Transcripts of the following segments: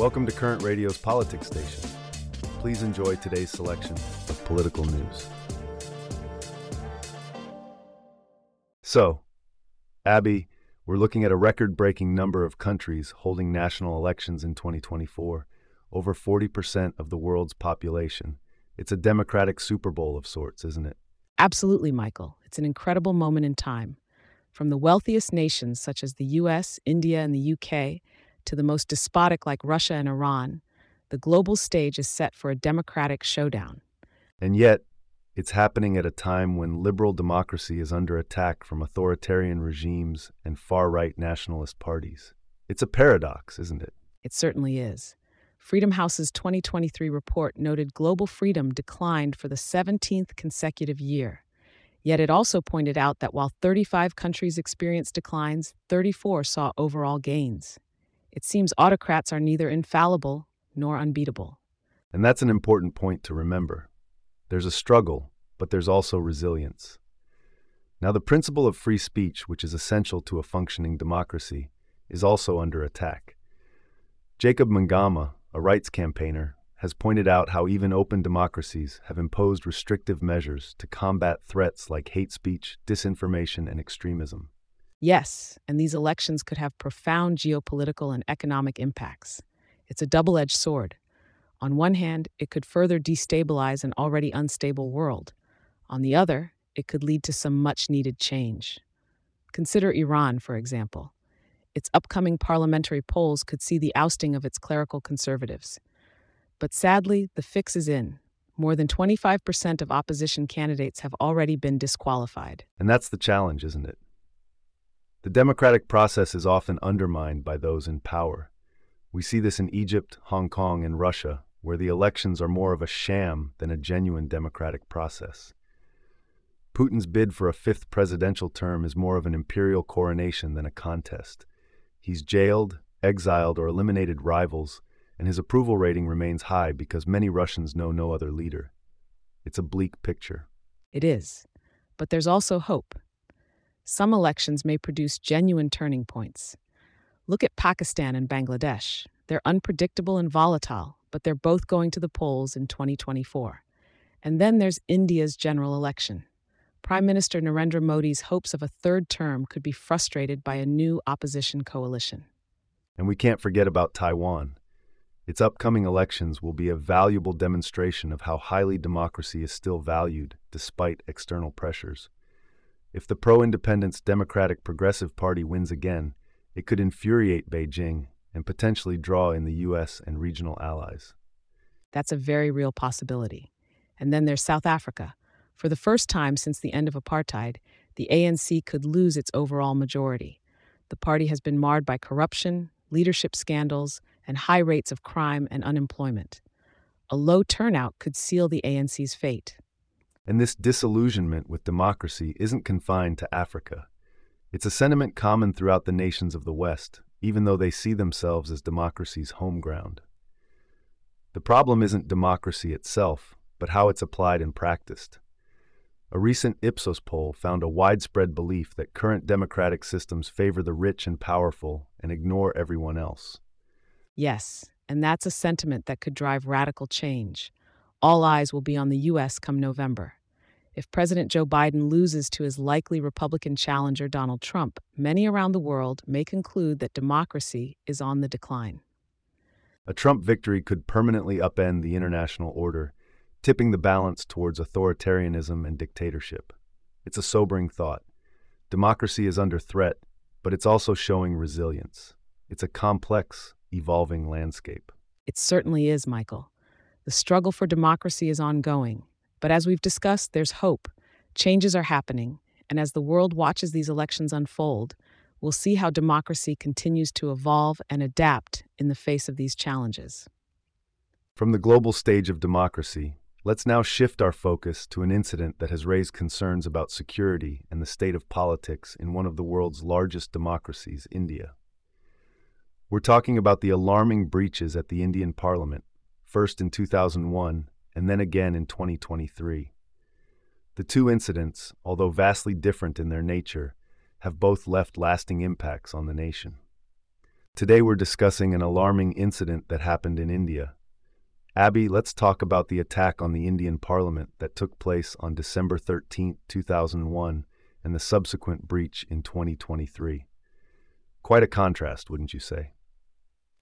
Welcome to Current Radio's Politics Station. Please enjoy today's selection of political news. So, Abby, we're looking at a record breaking number of countries holding national elections in 2024, over 40% of the world's population. It's a democratic Super Bowl of sorts, isn't it? Absolutely, Michael. It's an incredible moment in time. From the wealthiest nations such as the US, India, and the UK, to the most despotic like Russia and Iran, the global stage is set for a democratic showdown. And yet, it's happening at a time when liberal democracy is under attack from authoritarian regimes and far right nationalist parties. It's a paradox, isn't it? It certainly is. Freedom House's 2023 report noted global freedom declined for the 17th consecutive year. Yet it also pointed out that while 35 countries experienced declines, 34 saw overall gains. It seems autocrats are neither infallible nor unbeatable. And that's an important point to remember. There's a struggle, but there's also resilience. Now, the principle of free speech, which is essential to a functioning democracy, is also under attack. Jacob Mchangama, a rights campaigner, has pointed out how even open democracies have imposed restrictive measures to combat threats like hate speech, disinformation, and extremism. Yes, and these elections could have profound geopolitical and economic impacts. It's a double edged sword. On one hand, it could further destabilize an already unstable world. On the other, it could lead to some much needed change. Consider Iran, for example. Its upcoming parliamentary polls could see the ousting of its clerical conservatives. But sadly, the fix is in. More than 25% of opposition candidates have already been disqualified. And that's the challenge, isn't it? The democratic process is often undermined by those in power. We see this in Egypt, Hong Kong, and Russia, where the elections are more of a sham than a genuine democratic process. Putin's bid for a fifth presidential term is more of an imperial coronation than a contest. He's jailed, exiled, or eliminated rivals, and his approval rating remains high because many Russians know no other leader. It's a bleak picture. It is. But there's also hope. Some elections may produce genuine turning points. Look at Pakistan and Bangladesh. They're unpredictable and volatile, but they're both going to the polls in 2024. And then there's India's general election. Prime Minister Narendra Modi's hopes of a third term could be frustrated by a new opposition coalition. And we can't forget about Taiwan. Its upcoming elections will be a valuable demonstration of how highly democracy is still valued despite external pressures. If the pro independence Democratic Progressive Party wins again, it could infuriate Beijing and potentially draw in the U.S. and regional allies. That's a very real possibility. And then there's South Africa. For the first time since the end of apartheid, the ANC could lose its overall majority. The party has been marred by corruption, leadership scandals, and high rates of crime and unemployment. A low turnout could seal the ANC's fate. And this disillusionment with democracy isn't confined to Africa. It's a sentiment common throughout the nations of the West, even though they see themselves as democracy's home ground. The problem isn't democracy itself, but how it's applied and practiced. A recent Ipsos poll found a widespread belief that current democratic systems favor the rich and powerful and ignore everyone else. Yes, and that's a sentiment that could drive radical change. All eyes will be on the U.S. come November. If President Joe Biden loses to his likely Republican challenger Donald Trump, many around the world may conclude that democracy is on the decline. A Trump victory could permanently upend the international order, tipping the balance towards authoritarianism and dictatorship. It's a sobering thought. Democracy is under threat, but it's also showing resilience. It's a complex, evolving landscape. It certainly is, Michael. The struggle for democracy is ongoing, but as we've discussed, there's hope. Changes are happening, and as the world watches these elections unfold, we'll see how democracy continues to evolve and adapt in the face of these challenges. From the global stage of democracy, let's now shift our focus to an incident that has raised concerns about security and the state of politics in one of the world's largest democracies, India. We're talking about the alarming breaches at the Indian parliament, first in 2001 and then again in 2023. The two incidents, although vastly different in their nature, have both left lasting impacts on the nation. Today we're discussing an alarming incident that happened in India. Abby, let's talk about the attack on the Indian parliament that took place on December 13, 2001, and the subsequent breach in 2023. Quite a contrast, wouldn't you say?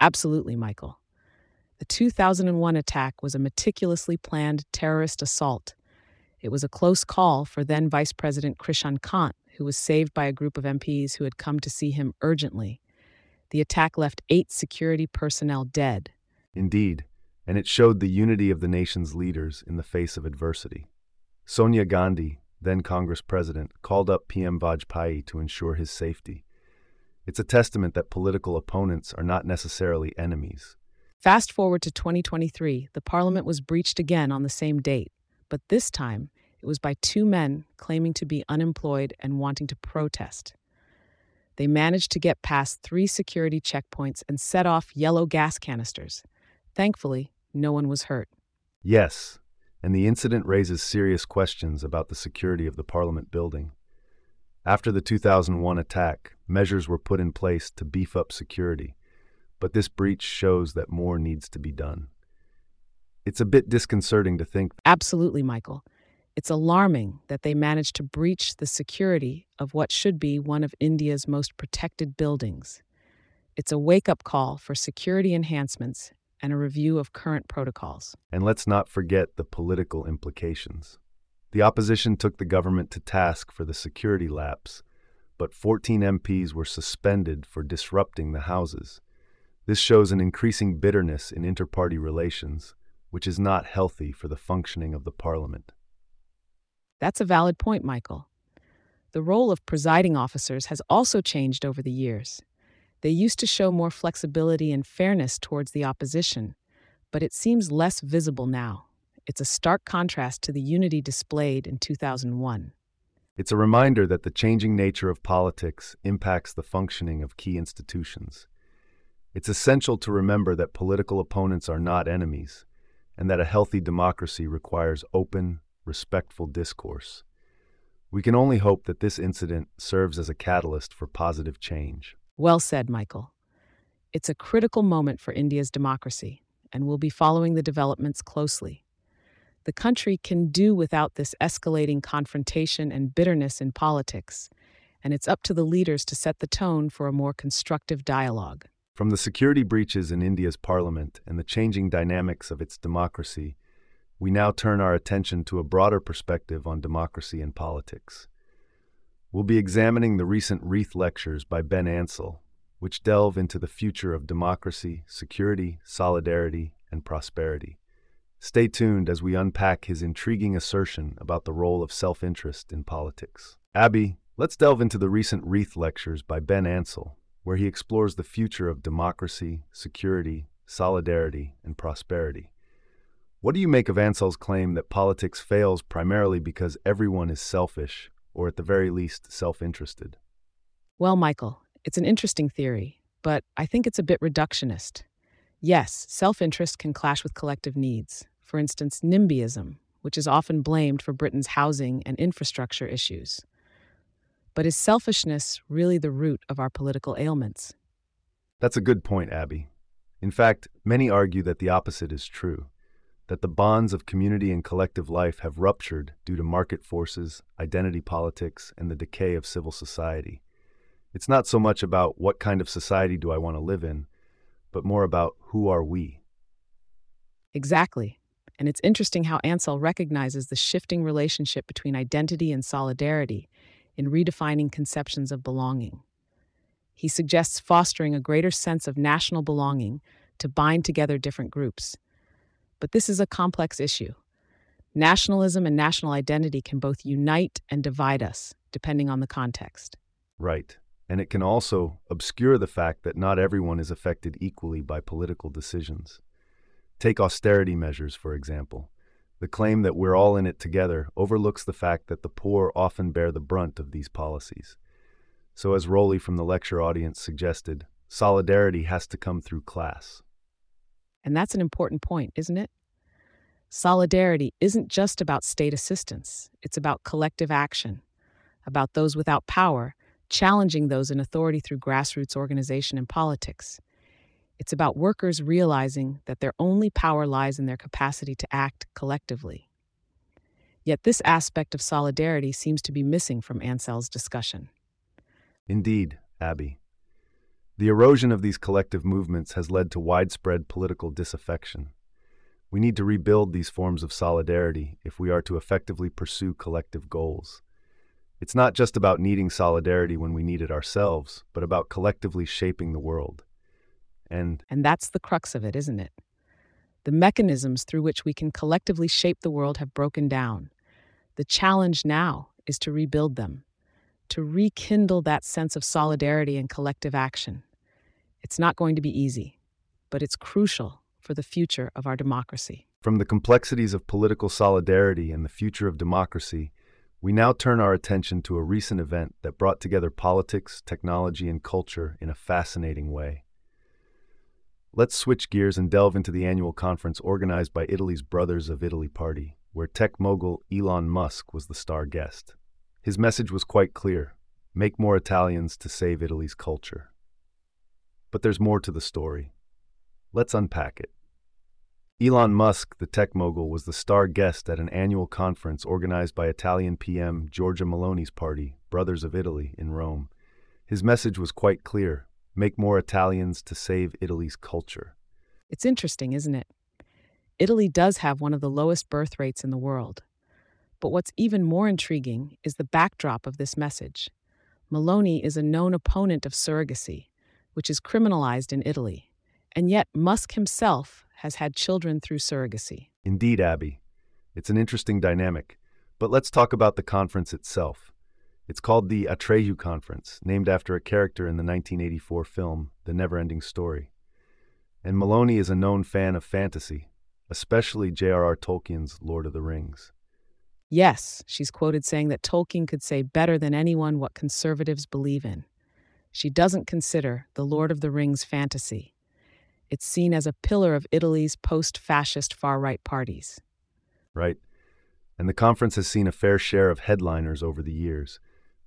Absolutely, Michael. The 2001 attack was a meticulously planned terrorist assault. It was a close call for then Vice President Krishan Kant, who was saved by a group of MPs who had come to see him urgently. The attack left eight security personnel dead. Indeed, and it showed the unity of the nation's leaders in the face of adversity. Sonia Gandhi, then Congress President, called up PM Vajpayee to ensure his safety. It's a testament that political opponents are not necessarily enemies. Fast forward to 2023, the parliament was breached again on the same date, but this time it was by two men claiming to be unemployed and wanting to protest. They managed to get past three security checkpoints and set off yellow gas canisters. Thankfully, no one was hurt. Yes, and the incident raises serious questions about the security of the Parliament building. After the 2001 attack, measures were put in place to beef up security, but this breach shows that more needs to be done. It's a bit disconcerting to think. Absolutely, Michael. It's alarming that they managed to breach the security of what should be one of India's most protected buildings. It's a wake up call for security enhancements and a review of current protocols. And let's not forget the political implications. The opposition took the government to task for the security lapse, but 14 MPs were suspended for disrupting the houses. This shows an increasing bitterness in inter party relations, which is not healthy for the functioning of the parliament. That's a valid point, Michael. The role of presiding officers has also changed over the years. They used to show more flexibility and fairness towards the opposition, but it seems less visible now. It's a stark contrast to the unity displayed in 2001. It's a reminder that the changing nature of politics impacts the functioning of key institutions. It's essential to remember that political opponents are not enemies, and that a healthy democracy requires open, respectful discourse. We can only hope that this incident serves as a catalyst for positive change. Well said, Michael. It's a critical moment for India's democracy, and we'll be following the developments closely. The country can do without this escalating confrontation and bitterness in politics, and it's up to the leaders to set the tone for a more constructive dialogue. From the security breaches in India's parliament and the changing dynamics of its democracy, we now turn our attention to a broader perspective on democracy and politics. We'll be examining the recent Reith lectures by Ben Ansell, which delve into the future of democracy, security, solidarity, and prosperity. Stay tuned as we unpack his intriguing assertion about the role of self interest in politics. Abby, let's delve into the recent Reith lectures by Ben Ansell, where he explores the future of democracy, security, solidarity, and prosperity. What do you make of Ansell's claim that politics fails primarily because everyone is selfish or at the very least self interested? Well, Michael, it's an interesting theory, but I think it's a bit reductionist. Yes, self interest can clash with collective needs. For instance, NIMBYism, which is often blamed for Britain's housing and infrastructure issues. But is selfishness really the root of our political ailments? That's a good point, Abby. In fact, many argue that the opposite is true that the bonds of community and collective life have ruptured due to market forces, identity politics, and the decay of civil society. It's not so much about what kind of society do I want to live in, but more about who are we. Exactly. And it's interesting how Ansell recognizes the shifting relationship between identity and solidarity in redefining conceptions of belonging. He suggests fostering a greater sense of national belonging to bind together different groups but this is a complex issue. Nationalism and national identity can both unite and divide us, depending on the context. Right. And it can also obscure the fact that not everyone is affected equally by political decisions. Take austerity measures, for example. The claim that we're all in it together overlooks the fact that the poor often bear the brunt of these policies. So, as Rowley from the lecture audience suggested, solidarity has to come through class. And that's an important point, isn't it? Solidarity isn't just about state assistance, it's about collective action, about those without power challenging those in authority through grassroots organization and politics. It's about workers realizing that their only power lies in their capacity to act collectively. Yet this aspect of solidarity seems to be missing from Ansell's discussion. Indeed, Abby. The erosion of these collective movements has led to widespread political disaffection. We need to rebuild these forms of solidarity if we are to effectively pursue collective goals. It's not just about needing solidarity when we need it ourselves, but about collectively shaping the world. And And that's the crux of it, isn't it? The mechanisms through which we can collectively shape the world have broken down. The challenge now is to rebuild them, to rekindle that sense of solidarity and collective action. It's not going to be easy, but it's crucial for the future of our democracy. from the complexities of political solidarity and the future of democracy, we now turn our attention to a recent event that brought together politics, technology, and culture in a fascinating way. Let's switch gears and delve into the annual conference organized by Italy's Brothers of Italy Party, where tech mogul Elon Musk was the star guest. His message was quite clear make more Italians to save Italy's culture. But there's more to the story. Let's unpack it. Elon Musk, the tech mogul, was the star guest at an annual conference organized by Italian PM Giorgia Meloni's party, Brothers of Italy, in Rome. His message was quite clear make more Italians to save Italy's culture. It's interesting, isn't it? Italy does have one of the lowest birth rates in the world. But what's even more intriguing is the backdrop of this message. Meloni is a known opponent of surrogacy, which is criminalized in Italy. And yet, Musk himself has had children through surrogacy. Indeed, Abby. It's an interesting dynamic. But let's talk about the conference itself. It's called the Atreyu Conference, named after a character in the 1984 film The Neverending Story. And Meloni is a known fan of fantasy, especially J.R.R. Tolkien's Lord of the Rings. Yes, she's quoted saying that Tolkien could say better than anyone what conservatives believe in. She doesn't consider The Lord of the Rings fantasy. It's seen as a pillar of Italy's post fascist far right parties. right? And the conference has seen a fair share of headliners over the years.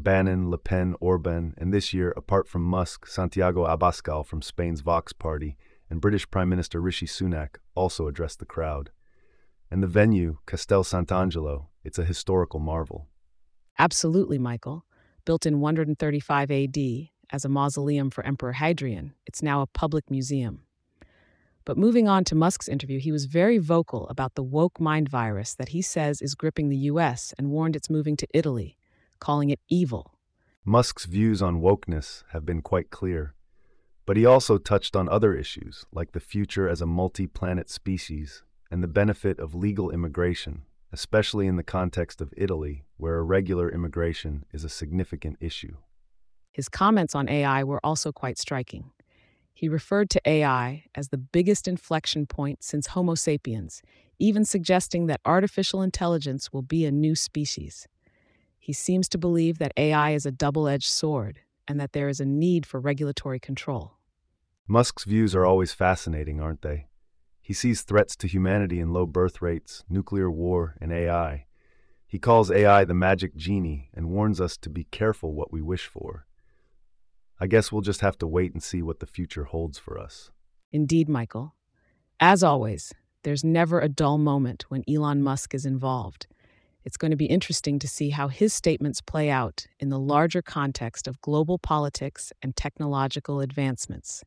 Bannon, Le Pen, Orban, and this year, apart from Musk, Santiago Abascal from Spain's Vox party and British Prime Minister Rishi Sunak also addressed the crowd. And the venue, Castel Sant'Angelo, it's a historical marvel. Absolutely, Michael. Built in 135 AD as a mausoleum for Emperor Hadrian, it's now a public museum. But moving on to Musk's interview, he was very vocal about the woke mind virus that he says is gripping the US and warned it's moving to Italy, calling it evil. Musk's views on wokeness have been quite clear, but he also touched on other issues like the future as a multi planet species and the benefit of legal immigration, especially in the context of Italy, where irregular immigration is a significant issue. His comments on AI were also quite striking. He referred to AI as the biggest inflection point since Homo sapiens, even suggesting that artificial intelligence will be a new species. He seems to believe that AI is a double edged sword and that there is a need for regulatory control. Musk's views are always fascinating, aren't they? He sees threats to humanity in low birth rates, nuclear war, and AI. He calls AI the magic genie and warns us to be careful what we wish for. I guess we'll just have to wait and see what the future holds for us. Indeed, Michael. As always, there's never a dull moment when Elon Musk is involved. It's going to be interesting to see how his statements play out in the larger context of global politics and technological advancements.